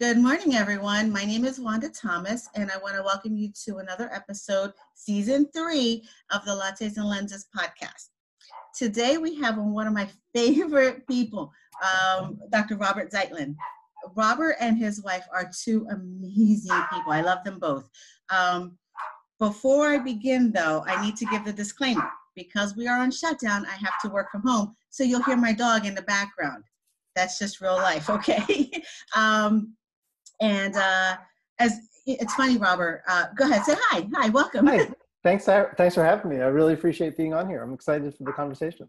Good morning, everyone. My name is Wanda Thomas, and I want to welcome you to another episode, season three of the Lattes and Lenses podcast. Today, we have one of my favorite people, um, Dr. Robert Zeitlin. Robert and his wife are two amazing people. I love them both. Um, before I begin, though, I need to give the disclaimer. Because we are on shutdown, I have to work from home, so you'll hear my dog in the background that's just real life okay um, and uh, as it's funny robert uh, go ahead say hi hi welcome. Hi thanks thanks for having me. I really appreciate being on here. I'm excited for the conversation.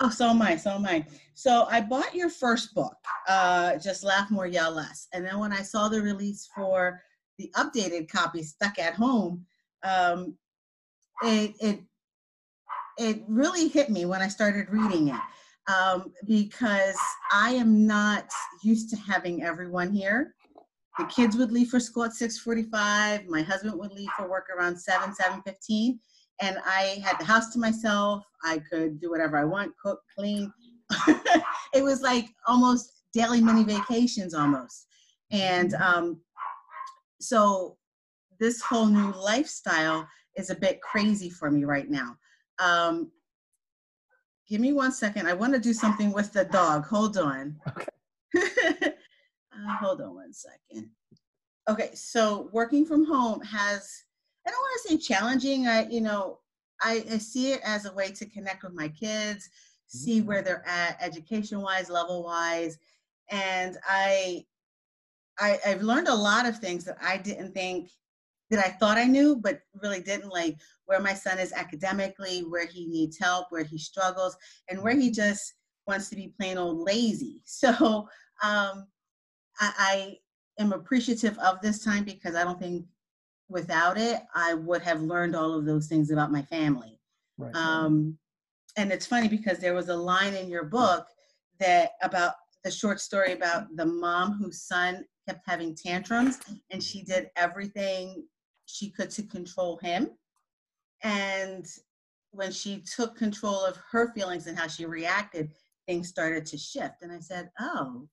Oh so am i so am i. So i bought your first book uh, just laugh more yell less. And then when i saw the release for the updated copy stuck at home um, it, it it really hit me when i started reading it um, because I am not used to having everyone here. The kids would leave for school at 6:45. My husband would leave for work around 7, 7:15, and I had the house to myself. I could do whatever I want, cook, clean. it was like almost daily mini vacations almost. And um, so this whole new lifestyle is a bit crazy for me right now. Um, Give me one second. I want to do something with the dog. Hold on. Okay. hold on one second. Okay, so working from home has, I don't want to say challenging. I, you know, I, I see it as a way to connect with my kids, see mm-hmm. where they're at education wise, level wise. And I, I, I've learned a lot of things that I didn't think that I thought I knew, but really didn't like where my son is academically, where he needs help, where he struggles, and where he just wants to be plain old lazy. So um, I, I am appreciative of this time because I don't think without it I would have learned all of those things about my family. Right. Um, and it's funny because there was a line in your book that about the short story about the mom whose son kept having tantrums and she did everything she could to control him. And when she took control of her feelings and how she reacted, things started to shift. And I said, oh,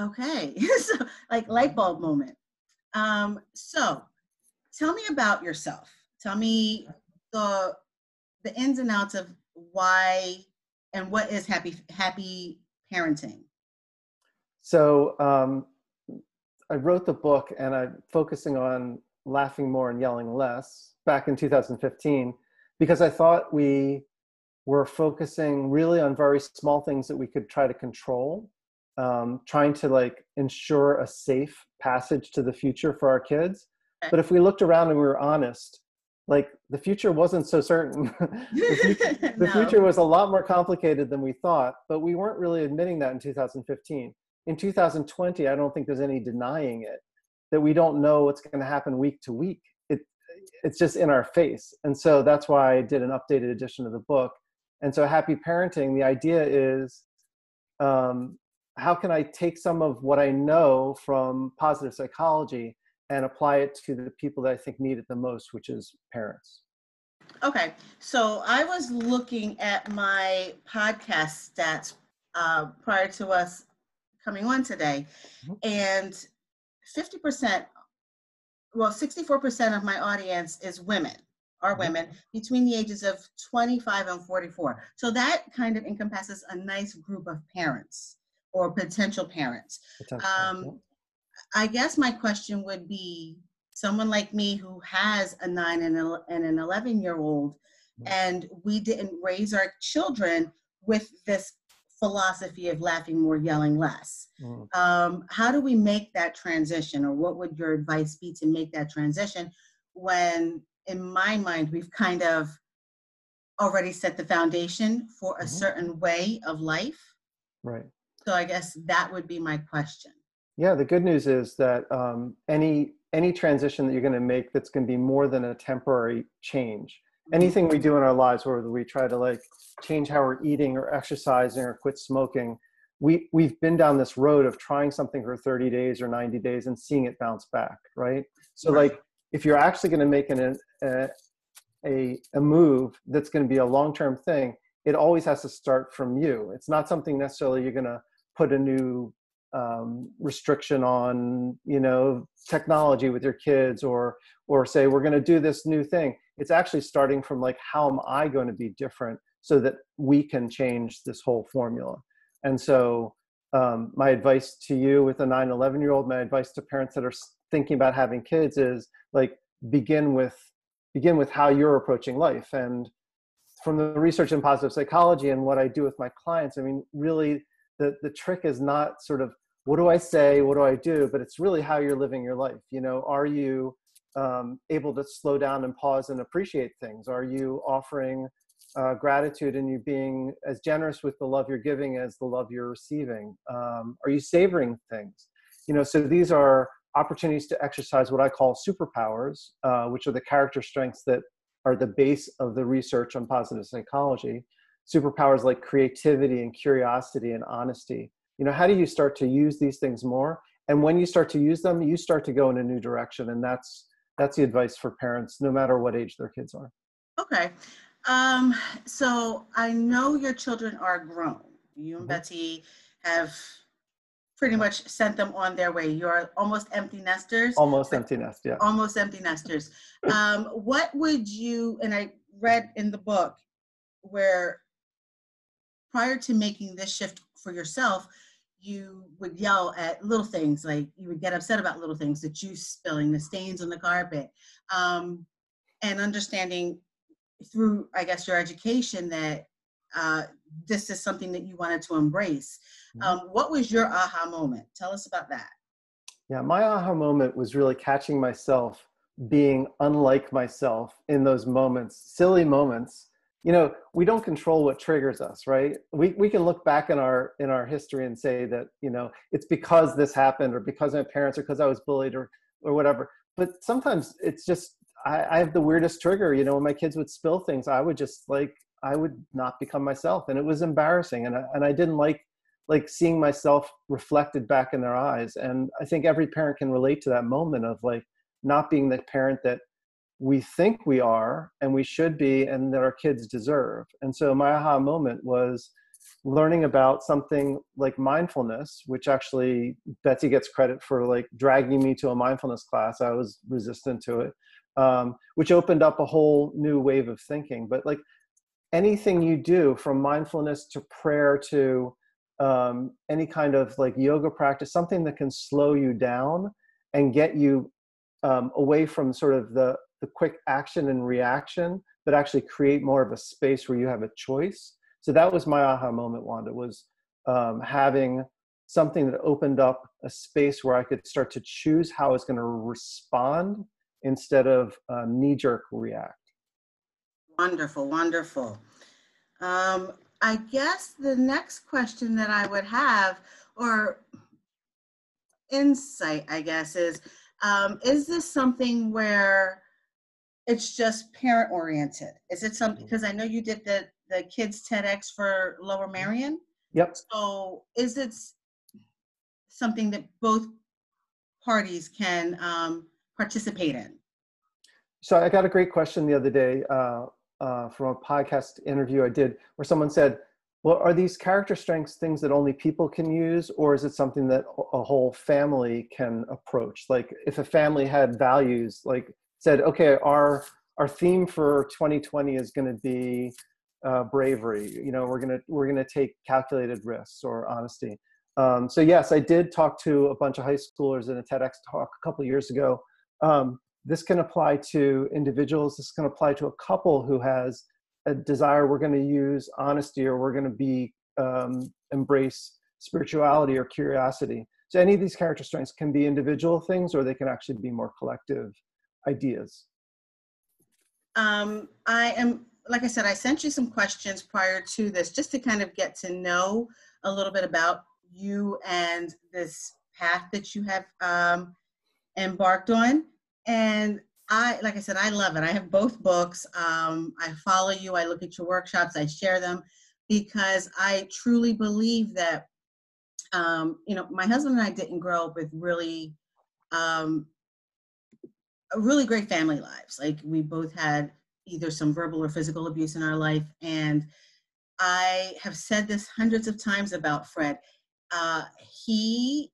okay. so, like light bulb moment. Um, so, tell me about yourself. Tell me the the ins and outs of why and what is happy happy parenting. So, um, I wrote the book, and I'm focusing on laughing more and yelling less back in 2015 because I thought we were focusing really on very small things that we could try to control, um, trying to like ensure a safe passage to the future for our kids. But if we looked around and we were honest, like the future wasn't so certain. the, future, the no. future was a lot more complicated than we thought, but we weren't really admitting that in 2015. In 2020, I don't think there's any denying it that we don't know what's going to happen week to week. It, it's just in our face. And so that's why I did an updated edition of the book. And so, happy parenting, the idea is um, how can I take some of what I know from positive psychology and apply it to the people that I think need it the most, which is parents? Okay, so I was looking at my podcast stats uh, prior to us coming on today, mm-hmm. and 50%, well, 64% of my audience is women, are mm-hmm. women between the ages of 25 and 44. So that kind of encompasses a nice group of parents or potential parents. Potential, um, I guess my question would be someone like me who has a nine and, an 11 year old, mm-hmm. and we didn't raise our children with this philosophy of laughing more, yelling less. Mm. Um, how do we make that transition, or what would your advice be to make that transition when, in my mind, we've kind of already set the foundation for a mm-hmm. certain way of life? Right. So I guess that would be my question. Yeah, the good news is that um, any any transition that you're going to make that's going to be more than a temporary change anything we do in our lives whether we try to like change how we're eating or exercising or quit smoking we we've been down this road of trying something for 30 days or 90 days and seeing it bounce back right so right. like if you're actually going to make an, a, a, a move that's going to be a long-term thing it always has to start from you it's not something necessarily you're going to put a new um, restriction on you know technology with your kids or or say we're going to do this new thing. It's actually starting from like how am i going to be different so that we can change this whole formula? And so um, my advice to you with a 9 11 year old my advice to parents that are thinking about having kids is like begin with begin with how you're approaching life. And from the research in positive psychology and what i do with my clients i mean really the the trick is not sort of what do I say, what do I do, but it's really how you're living your life. You know, are you um, able to slow down and pause and appreciate things? Are you offering uh, gratitude and you being as generous with the love you're giving as the love you're receiving? Um, are you savoring things? You know, so these are opportunities to exercise what I call superpowers, uh, which are the character strengths that are the base of the research on positive psychology. Superpowers like creativity and curiosity and honesty. You know how do you start to use these things more? And when you start to use them you start to go in a new direction and that's that's the advice for parents no matter what age their kids are. Okay. Um, so i know your children are grown. You and mm-hmm. betsy have pretty much sent them on their way. You're almost empty nesters almost empty nest yeah. almost empty nesters. Um, what would you and i read in the book where prior to making this shift for yourself you would yell at little things like you would get upset about little things the juice spilling the stains on the carpet um, and understanding through i guess your education that uh, this is something that you wanted to embrace. Mm-hmm. um, what was your aha moment? Tell us about that. Yeah my aha moment was really catching myself being unlike myself in those moments silly moments you know we don't control what triggers us right? We, we can look back in our in our history and say that you know it's because this happened or because my parents or because i was bullied or or whatever. But sometimes it's just I, I have the weirdest trigger you know when my kids would spill things i would just like i would not become myself. And it was embarrassing. And I, and I didn't like like seeing myself reflected back in their eyes. And i think every parent can relate to that moment of like not being the parent that we think we are and we should be and that our kids deserve. And so my aha moment was learning about something like mindfulness, which actually Betsy gets credit for like dragging me to a mindfulness class. I was resistant to it, um, which opened up a whole new wave of thinking. But like anything you do from mindfulness to prayer to um, any kind of like yoga practice, something that can slow you down and get you um, away from sort of the the quick action and reaction, but actually create more of a space where you have a choice. So that was my aha moment, Wanda, was um, having something that opened up a space where I could start to choose how I was going to respond instead of uh, knee jerk react. Wonderful, wonderful. Um, I guess the next question that I would have, or insight, I guess, is um, is this something where it's just parent oriented. Is it something because mm-hmm. I know you did the the kids TEDx for Lower Merion? Yep. So is it something that both parties can um, participate in? So I got a great question the other day uh, uh, from a podcast interview I did where someone said, well, are these character strengths things that only people can use, or is it something that a whole family can approach? Like, if a family had values, like said, okay, our our theme for 2020 is going to be uh, bravery. You know, we're gonna we're gonna take calculated risks or honesty. Um, so yes, I did talk to a bunch of high schoolers in a TEDx talk a couple years ago. Um, this can apply to individuals. This can apply to a couple who has a desire. We're going to use honesty, or we're going to be um, embrace spirituality or curiosity. So any of these character strengths can be individual things, or they can actually be more collective ideas? Um, I am, like I said, I sent you some questions prior to this just to kind of get to know a little bit about you and this path that you have um, embarked on. And I, like I said, I love it. I have both books. Um, I follow you. I look at your workshops. I share them because I truly believe that, um, you know, my husband and I didn't grow up with really um, really great family lives. Like we both had either some verbal or physical abuse in our life. And I have said this hundreds of times about Fred. uh, he,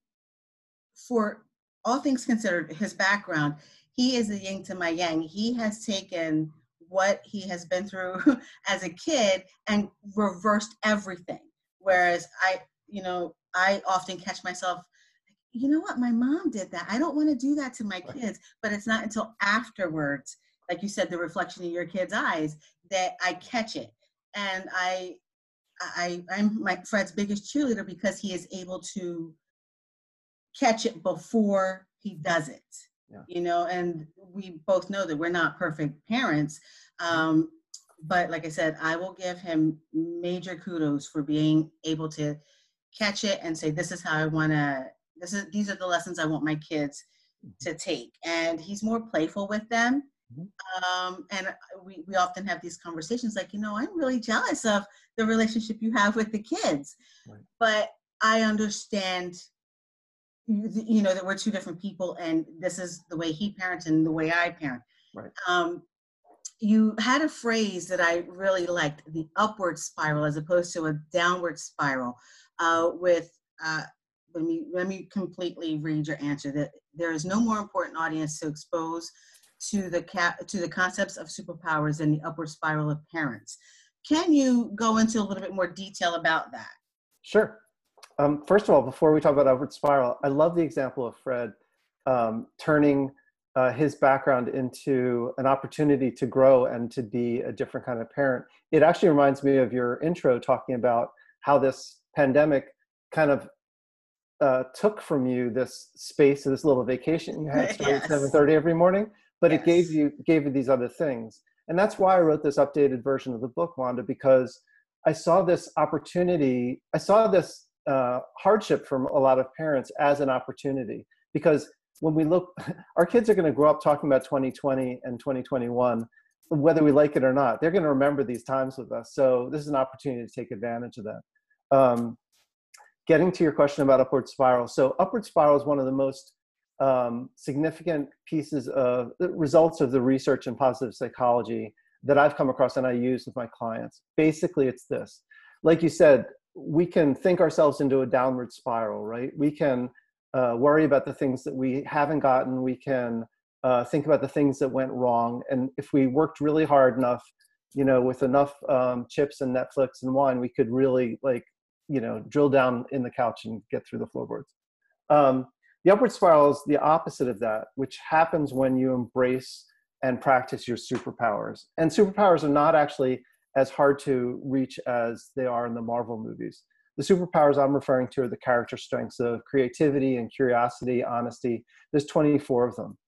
for all things considered, his background, he is a yin to my yang. He has taken what he has been through as a kid and reversed everything. Whereas I, you know, I often catch myself, you know what, my mom did that. I don't want to do that to my kids. But it's not until afterwards, like you said, the reflection in your kid's eyes, that I catch it. And I I, I'm my Fred's biggest cheerleader because he is able to catch it before he does it. Yeah. You know, and we both know that we're not perfect parents. Um, but like I said, I will give him major kudos for being able to catch it and say, "This is how I want to. This is these are the lessons I want my kids mm-hmm. to take." And he's more playful with them. Mm-hmm. Um, and we, we often have these conversations like, you know, I'm really jealous of the relationship you have with the kids. Right. But I understand, you know, that we're two different people and this is the way he parents and the way I parent. Right. Um, you had a phrase that I really liked the upward spiral as opposed to a downward spiral uh, with uh, let me let me completely read your answer that there is no more important audience to expose to the cap to the concepts of superpowers and the upward spiral of parents. Can you go into a little bit more detail about that? Sure. Um, first of all, before we talk about upward spiral, I love the example of Fred um, turning uh, his background into an opportunity to grow and to be a different kind of parent. It actually reminds me of your intro talking about how this pandemic kind of uh, took from you this space, this little vacation you had yes. at 7.30 every morning but yes. it gave you gave you these other things and that's why i wrote this updated version of the book wanda because i saw this opportunity i saw this uh, hardship from a lot of parents as an opportunity because when we look our kids are going to grow up talking about 2020 and 2021 whether we like it or not they're going to remember these times with us so this is an opportunity to take advantage of that um, getting to your question about upward spiral so upward spiral is one of the most um, significant pieces of results of the research in positive psychology that I've come across and I use with my clients. Basically, it's this. Like you said, we can think ourselves into a downward spiral, right? We can uh, worry about the things that we haven't gotten. We can uh, think about the things that went wrong. And if we worked really hard enough, you know, with enough um, chips and Netflix and wine, we could really like, you know, drill down in the couch and get through the floorboards. Um, the upward spiral is the opposite of that, which happens when you embrace and practice your superpowers. And superpowers are not actually as hard to reach as they are in the Marvel movies. The superpowers I'm referring to are the character strengths of creativity and curiosity, honesty. There's 24 of them.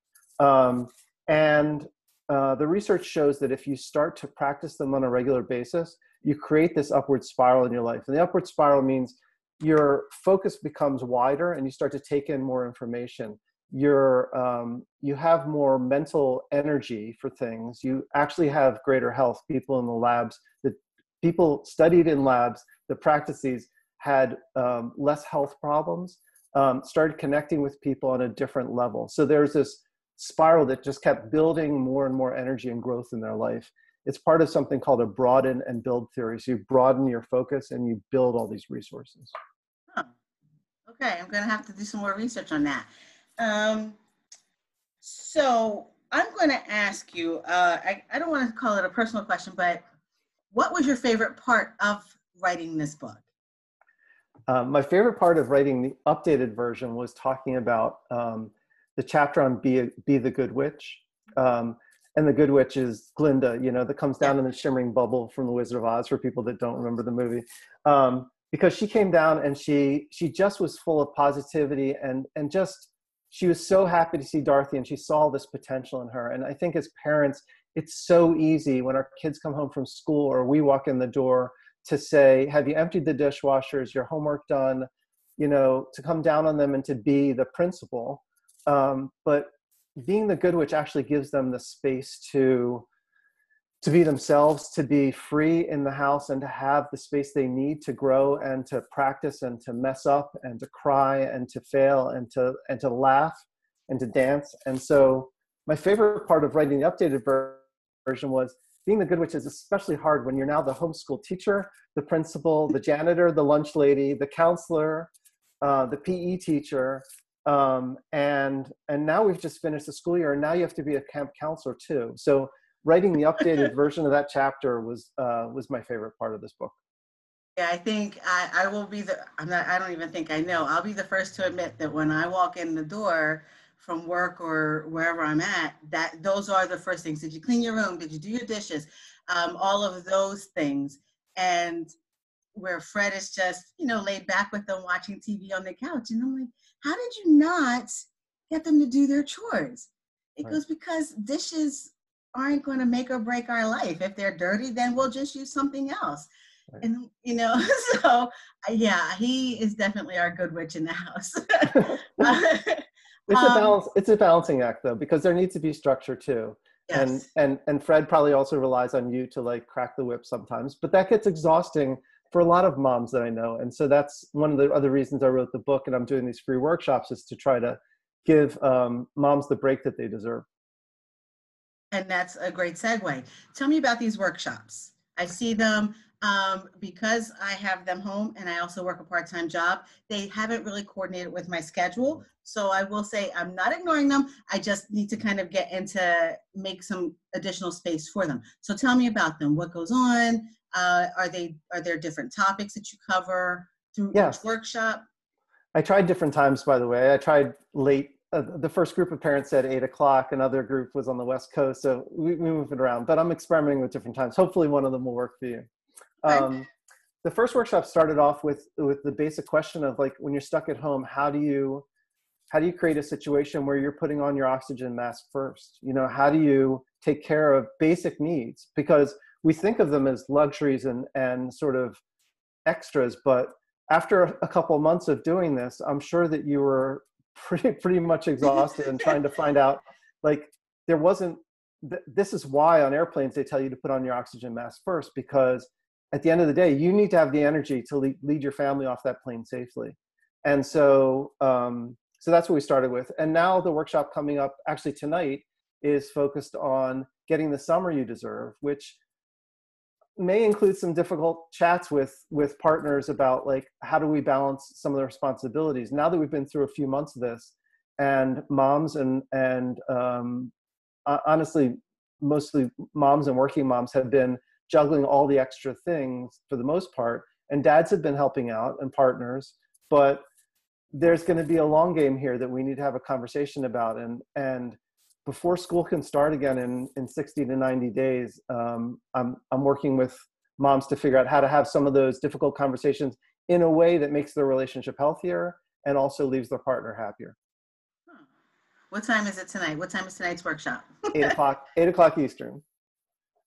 Um, and uh, the research shows that if you start to practice them on a regular basis, you create this upward spiral in your life. And the upward spiral means your focus becomes wider and you start to take in more information. You're um, you have more mental energy for things. You actually have greater health. People in the labs the people studied in labs the practices had um, less health problems um, started connecting with people on a different level. So there's this spiral that just kept building more and more energy and growth in their life it's part of something called a broaden and build theory so you broaden your focus and you build all these resources Okay, I'm going to have to do some more research on that. Um, so I'm going to ask you, uh, I, I don't want to call it a personal question, but what was your favorite part of writing this book? Um, my favorite part of writing the updated version was talking about um, the chapter on be, a, be the good witch. Um, and the good witch is Glinda, you know, that comes down in the shimmering bubble from the Wizard of Oz for people that don't remember the movie. Um, because she came down and she she just was full of positivity and and just she was so happy to see Dorothy and she saw this potential in her. And I think as parents, it's so easy when our kids come home from school or we walk in the door to say, Have you emptied the dishwasher? Is your homework done? You know, to come down on them and to be the principal. Um, but being the good witch actually gives them the space to to be themselves, to be free in the house, and to have the space they need to grow and to practice and to mess up and to cry and to fail and to and to laugh and to dance. And so, my favorite part of writing the updated version was being the good witch is especially hard when you're now the homeschool teacher, the principal, the janitor, the lunch lady, the counselor, uh, the PE teacher, um, and and now we've just finished the school year, and now you have to be a camp counselor too. So writing the updated version of that chapter was uh, was my favorite part of this book. Yeah, I think I, I will be the. I'm not. I don't even think I know. I'll be the first to admit that when I walk in the door from work or wherever I'm at, that those are the first things. Did you clean your room? Did you do your dishes? Um, all of those things. And where Fred is just, you know, laid back with them watching TV on the couch. And I'm like, how did you not get them to do their chores? It right. goes because dishes aren't going to make or break our life. If they're dirty, then we'll just use something else. Right. And you know, so yeah, he is definitely our good witch in the house. it's um, a balance. It's a balancing act though, because there needs to be structure too. Yes. And and and Fred probably also relies on you to like crack the whip sometimes, but that gets exhausting for a lot of moms that I know. And so that's one of the other reasons I wrote the book and I'm doing these free workshops is to try to give um, moms the break that they deserve. And that's a great segue. Tell me about these workshops. I see them um, because I have them home and I also work a part-time job. They haven't really coordinated with my schedule. So I will say I'm not ignoring them. I just need to kind of get into make some additional space for them. So tell me about them. What goes on? Uh, are they are there different topics that you cover through each workshop? I tried different times, by the way. I tried late. Uh, the first group of parents said eight o'clock. Another group was on the west coast, so we, we move it around. But I'm experimenting with different times. Hopefully, one of them will work for you. Um, the first workshop started off with with the basic question of like when you're stuck at home, how do you how do you create a situation where you're putting on your oxygen mask first? You know, how do you take care of basic needs? Because we think of them as luxuries and, and sort of extras, but after a couple months of doing this, I'm sure that you were pretty, pretty much exhausted and trying to find out, like, there wasn't, th- this is why on airplanes they tell you to put on your oxygen mask first, because at the end of the day, you need to have the energy to lead your family off that plane safely. And so, um, so that's what we started with. And now the workshop coming up actually tonight is focused on getting the summer you deserve, which may include some difficult chats with with partners about like how do we balance some of the responsibilities? Now that we've been through a few months of this and moms and and um, honestly mostly moms and working moms have been juggling all the extra things for the most part and dads have been helping out and partners but there's going to be a long game here that we need to have a conversation about and and before school can start again in, in 60 to 90 days, um, I'm, I'm working with moms to figure out how to have some of those difficult conversations in a way that makes their relationship healthier and also leaves their partner happier. What time is it tonight? What time is tonight's workshop? eight o'clock. Eight o'clock Eastern.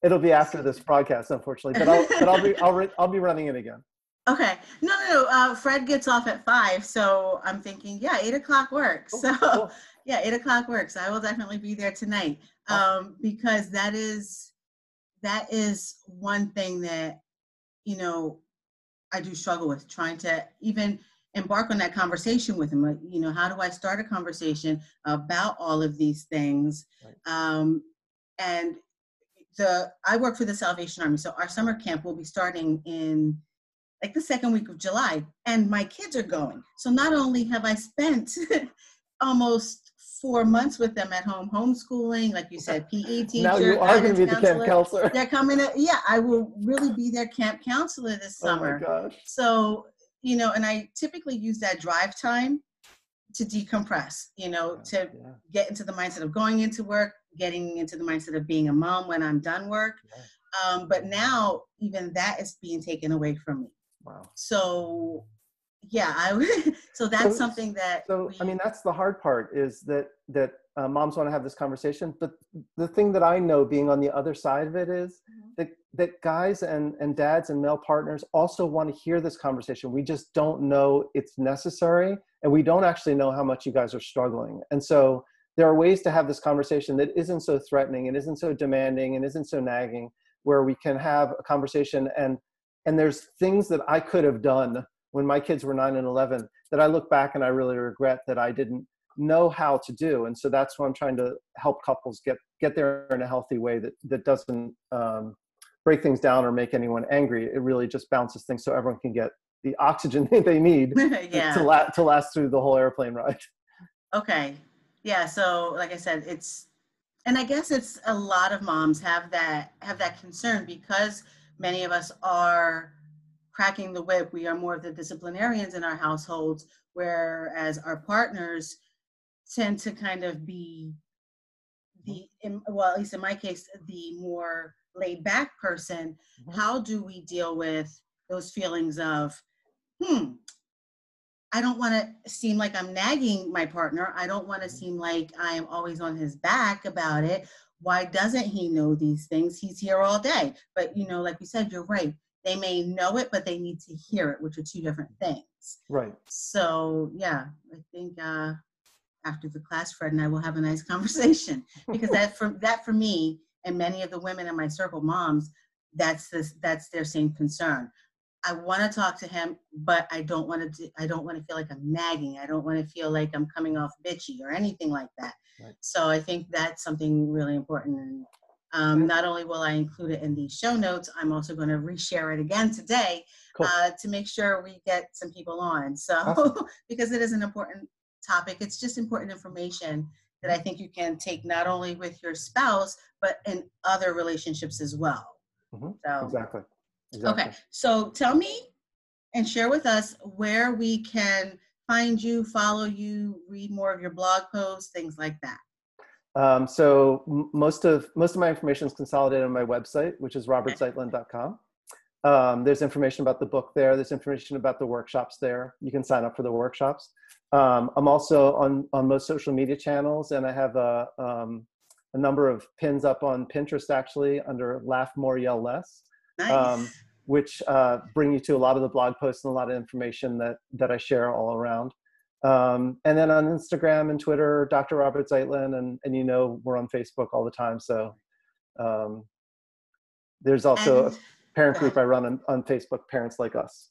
It'll be after this broadcast, unfortunately, but I'll but I'll be I'll, re, I'll be running it again. Okay. No, no, no. Uh, Fred gets off at five, so I'm thinking, yeah, eight o'clock works. Oh, so cool yeah, eight o'clock works. I will definitely be there tonight um, because that is that is one thing that you know I do struggle with trying to even embark on that conversation with him. Like, you know, how do I start a conversation about all of these things? Right. Um, and the I work for the Salvation Army, so our summer camp will be starting in like the second week of July, and my kids are going. So not only have I spent almost four months with them at home, homeschooling, like you said, PE teacher. Now you are going to be the camp counselor. They're coming. To, yeah, I will really be their camp counselor this summer. Oh my gosh. So you know, and I typically use that drive time to decompress. You know, to yeah. get into the mindset of going into work, getting into the mindset of being a mom when I'm done work. Yeah. Um, but now even that is being taken away from me. Wow. So yeah I, so that's so, something that so we, i mean that's the hard part is that that uh, moms want to have this conversation but the thing that i know being on the other side of it is mm-hmm. that that guys and and dads and male partners also want to hear this conversation we just don't know it's necessary and we don't actually know how much you guys are struggling and so there are ways to have this conversation that isn't so threatening and isn't so demanding and isn't so nagging where we can have a conversation and and there's things that i could have done when my kids were 9 and 11 that i look back and i really regret that i didn't know how to do and so that's what i'm trying to help couples get get there in a healthy way that that doesn't um, break things down or make anyone angry it really just bounces things so everyone can get the oxygen they need yeah. to, la- to last through the whole airplane ride. Okay. Yeah. So, like I said, it's, and I guess it's a lot of moms have that have that concern because many of us are cracking the whip. We are more of the disciplinarians in our households, whereas our partners tend to kind of be the, in, well, at least in my case, the more laid back person. Mhm. How do we deal with those feelings of, hmm, I don't want to seem like I'm nagging my partner. I don't want to seem like I am always on his back about it. Why doesn't he know these things? He's here all day. But, you know, like you said, you're right. They may know it, but they need to hear it, which are two different things. Right. So, yeah, I think uh, after the class, Fred and I will have a nice conversation because that for that for me and many of the women in my circle, moms, that's this that's their same concern. I want to talk to him, but I don't want to. I don't want to feel like I'm nagging. I don't want to feel like I'm coming off bitchy or anything like that. Right. So I think that's something really important. And um, not only will I include it in the show notes, I'm also going to reshare it again today Cool. uh, to make sure we get some people on. So Awesome. because it is an important topic, it's just important information that I think you can take not only with your spouse but in other relationships as well. Mhm. So Exactly. Exactly. Okay, so tell me and share with us where we can find you, follow you, read more of your blog posts, things like that. Um, so m- most of most of my information is consolidated on my website, which is robertzeitlin.com. Um, there's information about the book there. There's information about the workshops there. You can sign up for the workshops. Um, I'm also on on most social media channels, and I have a um, a number of pins up on Pinterest actually under Laugh More Yell Less, Nice. Um, which uh, bring you to a lot of the blog posts and a lot of information that that I share all around. Um, and then on Instagram and Twitter, Dr. Robert Zeitlin, and and you know we're on Facebook all the time. So um, there's also And- a parent group I run on, on Facebook, Parents Like Us.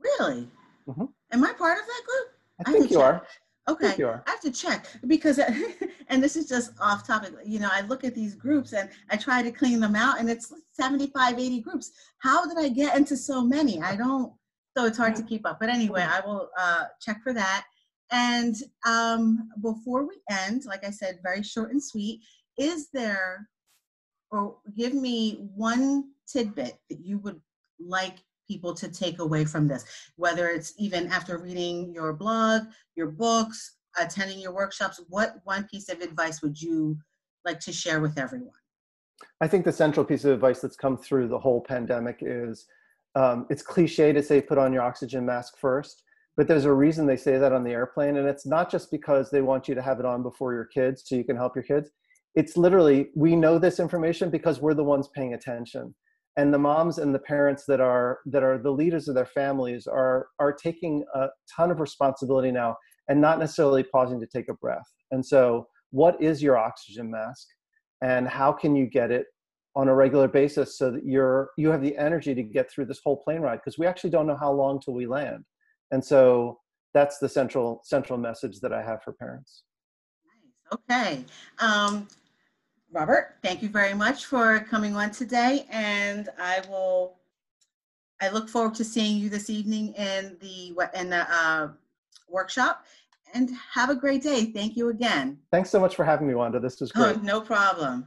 really? Mm-hmm. Am I part of that group? I I think you check. are. Okay. are. I have to check because, and this is just off topic. You know, I look at these groups and I try to clean them out, and it's 75, 80 groups. How did I get into so many? I don't, so it's hard to keep up. But anyway, I will uh, check for that. And um, before we end, like I said, very short and sweet, is there, or give me one tidbit that you would like people to take away from this, whether it's even after reading your blog, your books, attending your workshops, what one piece of advice would you like to share with everyone? I think the central piece of advice that's come through the whole pandemic is um, it's cliche to say put on your oxygen mask first, but there's a reason they say that on the airplane. And it's not just because they want you to have it on before your kids so you can help your kids. It's literally, we know this information because we're the ones paying attention. And the moms and the parents that are that are the leaders of their families are are taking a ton of responsibility now and not necessarily pausing to take a breath. And so, what is your oxygen mask? and how can you get it on a regular basis so that you're you have the energy to get through this whole plane ride because we actually don't know how long till we land and so that's the central central message that i have for parents Nice. Okay. Um, Robert, thank you very much for coming on today, and I will. I look forward to seeing you this evening in the in the uh, workshop, and have a great day. Thank you again. thanks so much for having me wanda this was great Oh, no problem.